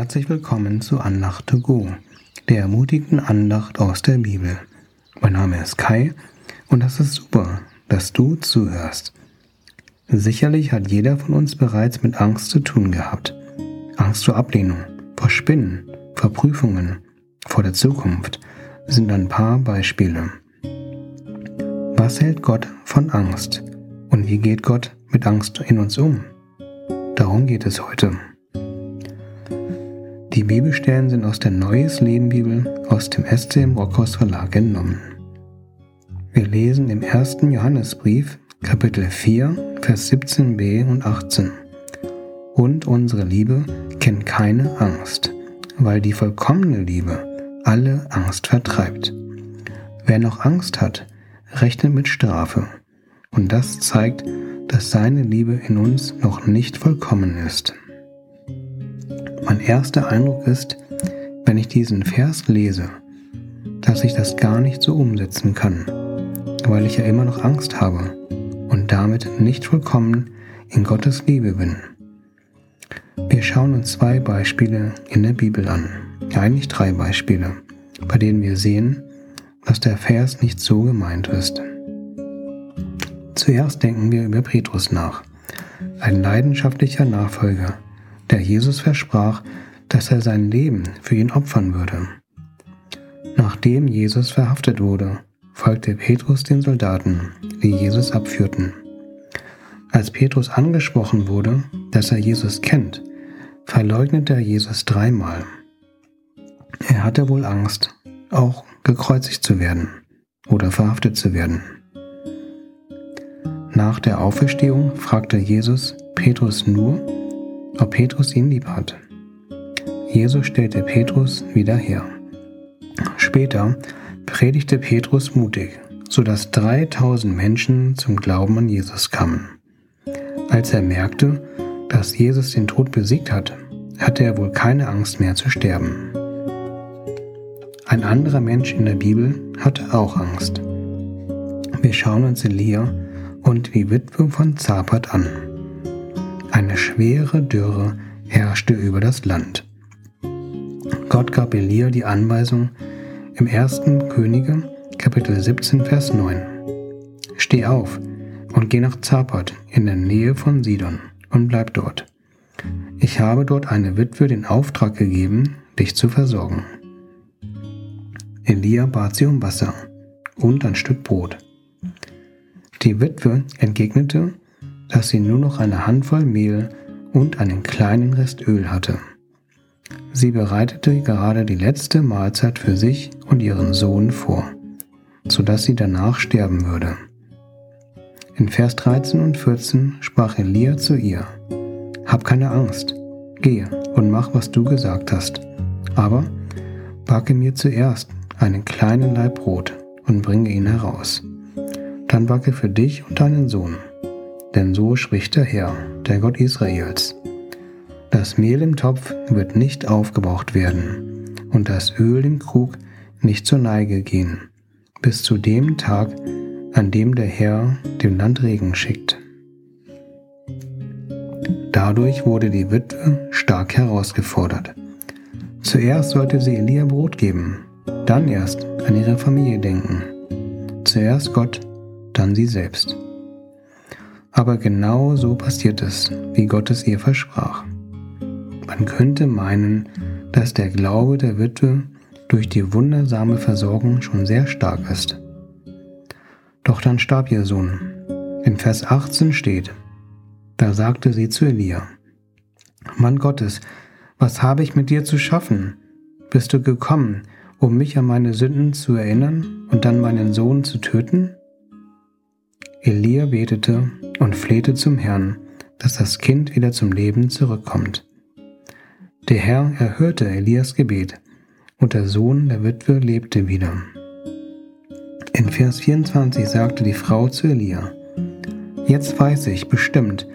Herzlich willkommen zu Andacht to Go, der ermutigten Andacht aus der Bibel. Mein Name ist Kai und das ist super, dass du zuhörst. Sicherlich hat jeder von uns bereits mit Angst zu tun gehabt. Angst vor Ablehnung, vor Spinnen, vor Prüfungen, vor der Zukunft sind ein paar Beispiele. Was hält Gott von Angst? Und wie geht Gott mit Angst in uns um? Darum geht es heute. Die Bibelstellen sind aus der Neues Leben Bibel aus dem SCM Rockhaus Verlag entnommen. Wir lesen im ersten Johannesbrief, Kapitel 4, Vers 17b und 18. Und unsere Liebe kennt keine Angst, weil die vollkommene Liebe alle Angst vertreibt. Wer noch Angst hat, rechnet mit Strafe. Und das zeigt, dass seine Liebe in uns noch nicht vollkommen ist. Mein erster Eindruck ist, wenn ich diesen Vers lese, dass ich das gar nicht so umsetzen kann, weil ich ja immer noch Angst habe und damit nicht vollkommen in Gottes Liebe bin. Wir schauen uns zwei Beispiele in der Bibel an, eigentlich drei Beispiele, bei denen wir sehen, dass der Vers nicht so gemeint ist. Zuerst denken wir über Petrus nach, ein leidenschaftlicher Nachfolger, der Jesus versprach, dass er sein Leben für ihn opfern würde. Nachdem Jesus verhaftet wurde, folgte Petrus den Soldaten, die Jesus abführten. Als Petrus angesprochen wurde, dass er Jesus kennt, verleugnete er Jesus dreimal. Er hatte wohl Angst, auch gekreuzigt zu werden oder verhaftet zu werden. Nach der Auferstehung fragte Jesus Petrus nur, ob Petrus ihn lieb hat. Jesus stellte Petrus wieder her. Später predigte Petrus mutig, sodass 3000 Menschen zum Glauben an Jesus kamen. Als er merkte, dass Jesus den Tod besiegt hat, hatte er wohl keine Angst mehr zu sterben. Ein anderer Mensch in der Bibel hatte auch Angst. Wir schauen uns Elia und die Witwe von Zapat an. Eine schwere Dürre herrschte über das Land. Gott gab Elia die Anweisung im 1. Könige, Kapitel 17, Vers 9. Steh auf und geh nach Zapat in der Nähe von Sidon und bleib dort. Ich habe dort eine Witwe den Auftrag gegeben, dich zu versorgen. Elia bat sie um Wasser und ein Stück Brot. Die Witwe entgegnete, dass sie nur noch eine Handvoll Mehl und einen kleinen Rest Öl hatte. Sie bereitete gerade die letzte Mahlzeit für sich und ihren Sohn vor, sodass sie danach sterben würde. In Vers 13 und 14 sprach Elia zu ihr, Hab keine Angst, geh und mach, was du gesagt hast, aber backe mir zuerst einen kleinen Laib Brot und bringe ihn heraus. Dann backe für dich und deinen Sohn denn so spricht der Herr, der Gott Israels. Das Mehl im Topf wird nicht aufgebraucht werden und das Öl im Krug nicht zur Neige gehen, bis zu dem Tag, an dem der Herr dem Land Regen schickt. Dadurch wurde die Witwe stark herausgefordert. Zuerst sollte sie Elia Brot geben, dann erst an ihre Familie denken. Zuerst Gott, dann sie selbst. Aber genau so passiert es, wie Gott es ihr versprach. Man könnte meinen, dass der Glaube der Witwe durch die wundersame Versorgung schon sehr stark ist. Doch dann starb ihr Sohn. In Vers 18 steht, da sagte sie zu Elia, Mann Gottes, was habe ich mit dir zu schaffen? Bist du gekommen, um mich an meine Sünden zu erinnern und dann meinen Sohn zu töten? Elia betete und flehte zum Herrn, dass das Kind wieder zum Leben zurückkommt. Der Herr erhörte Elias Gebet, und der Sohn der Witwe lebte wieder. In Vers 24 sagte die Frau zu Elia, Jetzt weiß ich bestimmt,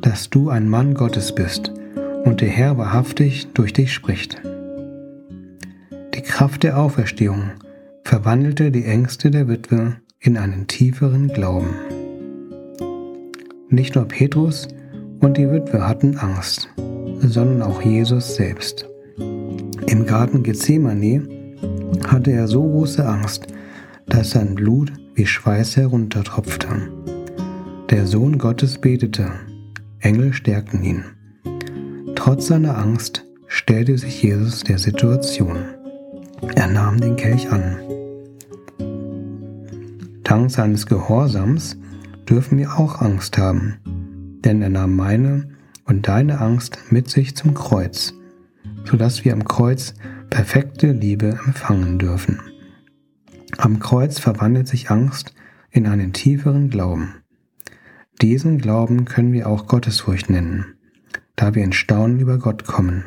dass du ein Mann Gottes bist und der Herr wahrhaftig durch dich spricht. Die Kraft der Auferstehung verwandelte die Ängste der Witwe in einen tieferen Glauben. Nicht nur Petrus und die Witwe hatten Angst, sondern auch Jesus selbst. Im Garten Gethsemane hatte er so große Angst, dass sein Blut wie Schweiß heruntertropfte. Der Sohn Gottes betete, Engel stärkten ihn. Trotz seiner Angst stellte sich Jesus der Situation. Er nahm den Kelch an. Dank seines Gehorsams dürfen wir auch Angst haben, denn er nahm meine und deine Angst mit sich zum Kreuz, sodass wir am Kreuz perfekte Liebe empfangen dürfen. Am Kreuz verwandelt sich Angst in einen tieferen Glauben. Diesen Glauben können wir auch Gottesfurcht nennen, da wir in Staunen über Gott kommen.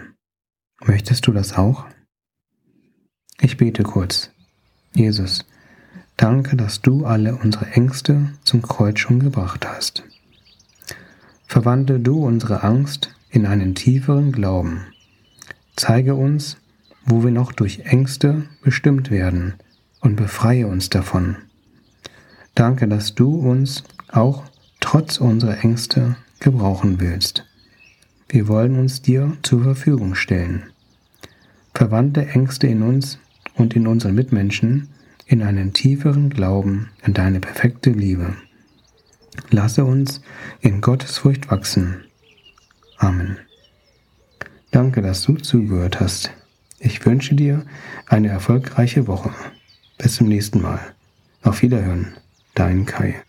Möchtest du das auch? Ich bete kurz. Jesus, danke, dass du alle unsere Ängste zum Kreuz schon gebracht hast. Verwandle du unsere Angst in einen tieferen Glauben. Zeige uns, wo wir noch durch Ängste bestimmt werden und befreie uns davon. Danke, dass du uns auch trotz unserer Ängste gebrauchen willst. Wir wollen uns dir zur Verfügung stellen. Verwandte Ängste in uns und in unseren Mitmenschen in einen tieferen Glauben an deine perfekte Liebe. Lasse uns in Gottesfurcht wachsen. Amen. Danke, dass du zugehört hast. Ich wünsche dir eine erfolgreiche Woche. Bis zum nächsten Mal. Auf Wiederhören. Dein Kai.